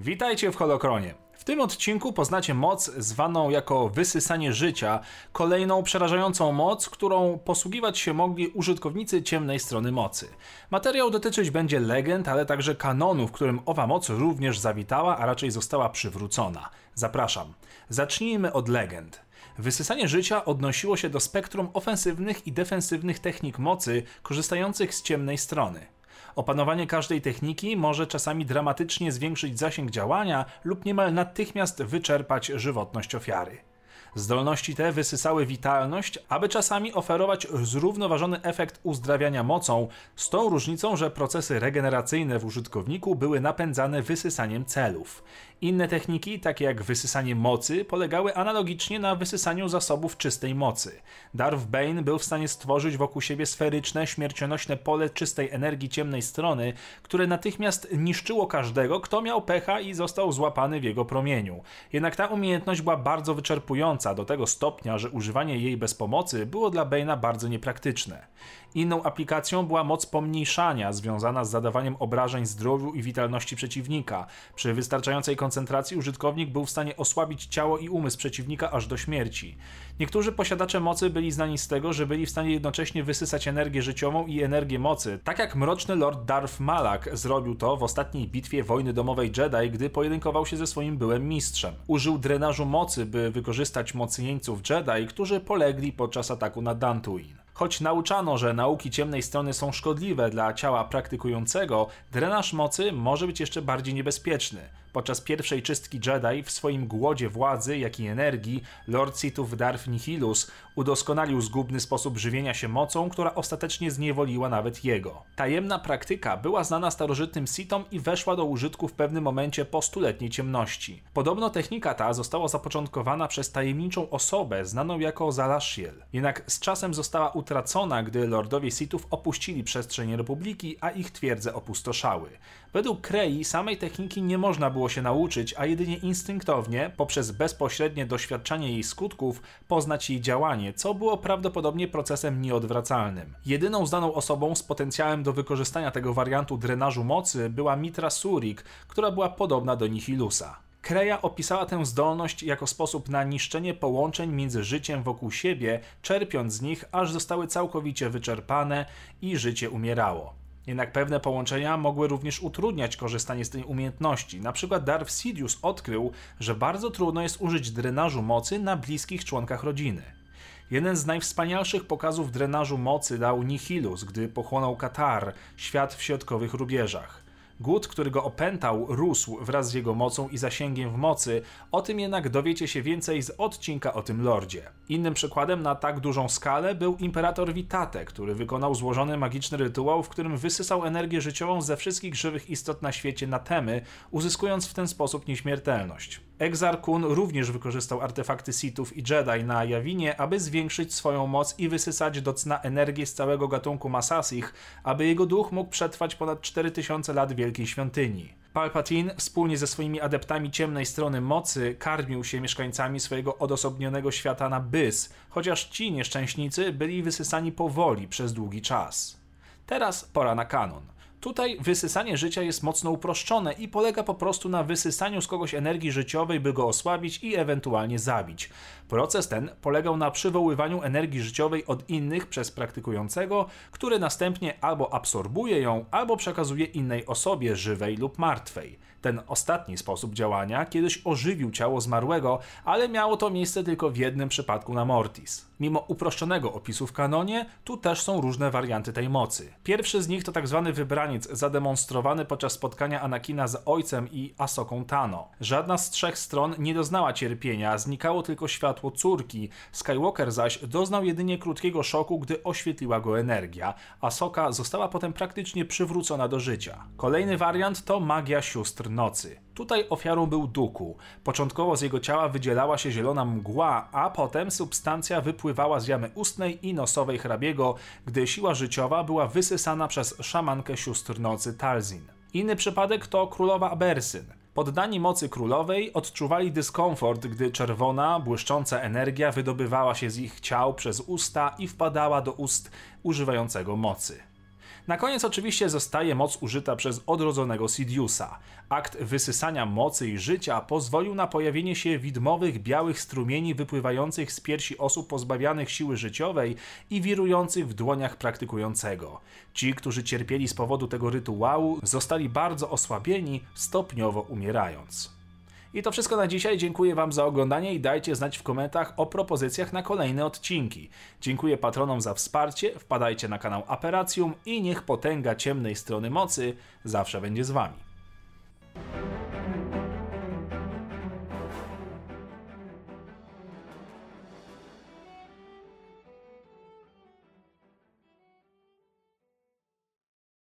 Witajcie w Holokronie. W tym odcinku poznacie moc zwaną jako wysysanie życia, kolejną przerażającą moc, którą posługiwać się mogli użytkownicy ciemnej strony mocy. Materiał dotyczyć będzie legend, ale także kanonu, w którym owa moc również zawitała, a raczej została przywrócona. Zapraszam. Zacznijmy od legend. Wysysanie życia odnosiło się do spektrum ofensywnych i defensywnych technik mocy korzystających z ciemnej strony. Opanowanie każdej techniki może czasami dramatycznie zwiększyć zasięg działania lub niemal natychmiast wyczerpać żywotność ofiary. Zdolności te wysysały witalność, aby czasami oferować zrównoważony efekt uzdrawiania mocą, z tą różnicą, że procesy regeneracyjne w użytkowniku były napędzane wysysaniem celów. Inne techniki, takie jak wysysanie mocy, polegały analogicznie na wysysaniu zasobów czystej mocy. Darth Bane był w stanie stworzyć wokół siebie sferyczne, śmiercionośne pole czystej energii ciemnej strony, które natychmiast niszczyło każdego, kto miał pecha i został złapany w jego promieniu. Jednak ta umiejętność była bardzo wyczerpująca do tego stopnia, że używanie jej bez pomocy było dla Bane'a bardzo niepraktyczne. Inną aplikacją była moc pomniejszania, związana z zadawaniem obrażeń zdrowiu i witalności przeciwnika. Przy wystarczającej koncentracji użytkownik był w stanie osłabić ciało i umysł przeciwnika aż do śmierci. Niektórzy posiadacze mocy byli znani z tego, że byli w stanie jednocześnie wysysać energię życiową i energię mocy, tak jak mroczny Lord Darth Malak zrobił to w ostatniej bitwie wojny domowej Jedi, gdy pojedynkował się ze swoim byłym mistrzem. Użył drenażu mocy, by wykorzystać mocy jeńców Jedi, którzy polegli podczas ataku na Dantooine. Choć nauczano, że nauki ciemnej strony są szkodliwe dla ciała praktykującego, drenaż mocy może być jeszcze bardziej niebezpieczny. Podczas pierwszej czystki Jedi w swoim głodzie władzy, jak i energii, Lord Sithów Darth Nihilus udoskonalił zgubny sposób żywienia się mocą, która ostatecznie zniewoliła nawet jego. Tajemna praktyka była znana starożytnym Sithom i weszła do użytku w pewnym momencie po stuletniej ciemności. Podobno technika ta została zapoczątkowana przez tajemniczą osobę znaną jako Zalashiel. Jednak z czasem została utracona, gdy lordowie Sithów opuścili przestrzeń Republiki, a ich twierdze opustoszały. Według Krei samej techniki nie można było się nauczyć, a jedynie instynktownie, poprzez bezpośrednie doświadczanie jej skutków, poznać jej działanie, co było prawdopodobnie procesem nieodwracalnym. Jedyną znaną osobą z potencjałem do wykorzystania tego wariantu drenażu mocy była Mitra Surik, która była podobna do Nihilusa. Kreja opisała tę zdolność jako sposób na niszczenie połączeń między życiem wokół siebie, czerpiąc z nich, aż zostały całkowicie wyczerpane i życie umierało. Jednak pewne połączenia mogły również utrudniać korzystanie z tej umiejętności. Na przykład Darth Sidious odkrył, że bardzo trudno jest użyć drenażu mocy na bliskich członkach rodziny. Jeden z najwspanialszych pokazów drenażu mocy dał Nihilus, gdy pochłonął Katar, świat w środkowych rubieżach. Głód, który go opętał, rósł wraz z jego mocą i zasięgiem w mocy, o tym jednak dowiecie się więcej z odcinka o tym lordzie. Innym przykładem na tak dużą skalę był imperator Vitate, który wykonał złożony magiczny rytuał, w którym wysysał energię życiową ze wszystkich żywych istot na świecie na temy, uzyskując w ten sposób nieśmiertelność. Exar Kun również wykorzystał artefakty Sithów i Jedi na Jawinie, aby zwiększyć swoją moc i wysysać do cna energię z całego gatunku Masasich, aby jego duch mógł przetrwać ponad 4000 lat Wielkiej Świątyni. Palpatine wspólnie ze swoimi adeptami ciemnej strony mocy karmił się mieszkańcami swojego odosobnionego świata na bys, chociaż ci nieszczęśnicy byli wysysani powoli przez długi czas. Teraz pora na kanon. Tutaj wysysanie życia jest mocno uproszczone i polega po prostu na wysysaniu z kogoś energii życiowej, by go osłabić i ewentualnie zabić. Proces ten polegał na przywoływaniu energii życiowej od innych przez praktykującego, który następnie albo absorbuje ją, albo przekazuje innej osobie żywej lub martwej. Ten ostatni sposób działania kiedyś ożywił ciało zmarłego, ale miało to miejsce tylko w jednym przypadku na Mortis. Mimo uproszczonego opisu w kanonie, tu też są różne warianty tej mocy. Pierwszy z nich to. Tak wybraniec zademonstrowany podczas spotkania Anakina z ojcem i Asoką Tano. Żadna z trzech stron nie doznała cierpienia, znikało tylko światło córki. Skywalker zaś doznał jedynie krótkiego szoku, gdy oświetliła go energia. Asoka została potem praktycznie przywrócona do życia. Kolejny wariant to magia sióstr nocy. Tutaj ofiarą był Duku. Początkowo z jego ciała wydzielała się zielona mgła, a potem substancja wypływała z jamy ustnej i nosowej hrabiego, gdy siła życiowa była wysysana przez szamankę sióstr nocy Talzin. Inny przypadek to królowa Abersyn. Poddani mocy królowej odczuwali dyskomfort, gdy czerwona, błyszcząca energia wydobywała się z ich ciał przez usta i wpadała do ust używającego mocy. Na koniec oczywiście zostaje moc użyta przez odrodzonego Sidiousa. Akt wysysania mocy i życia pozwolił na pojawienie się widmowych białych strumieni wypływających z piersi osób pozbawianych siły życiowej i wirujących w dłoniach praktykującego. Ci, którzy cierpieli z powodu tego rytuału, zostali bardzo osłabieni, stopniowo umierając. I to wszystko na dzisiaj. Dziękuję Wam za oglądanie i dajcie znać w komentarzach o propozycjach na kolejne odcinki. Dziękuję patronom za wsparcie, wpadajcie na kanał Aperacjum i niech potęga ciemnej strony mocy zawsze będzie z Wami.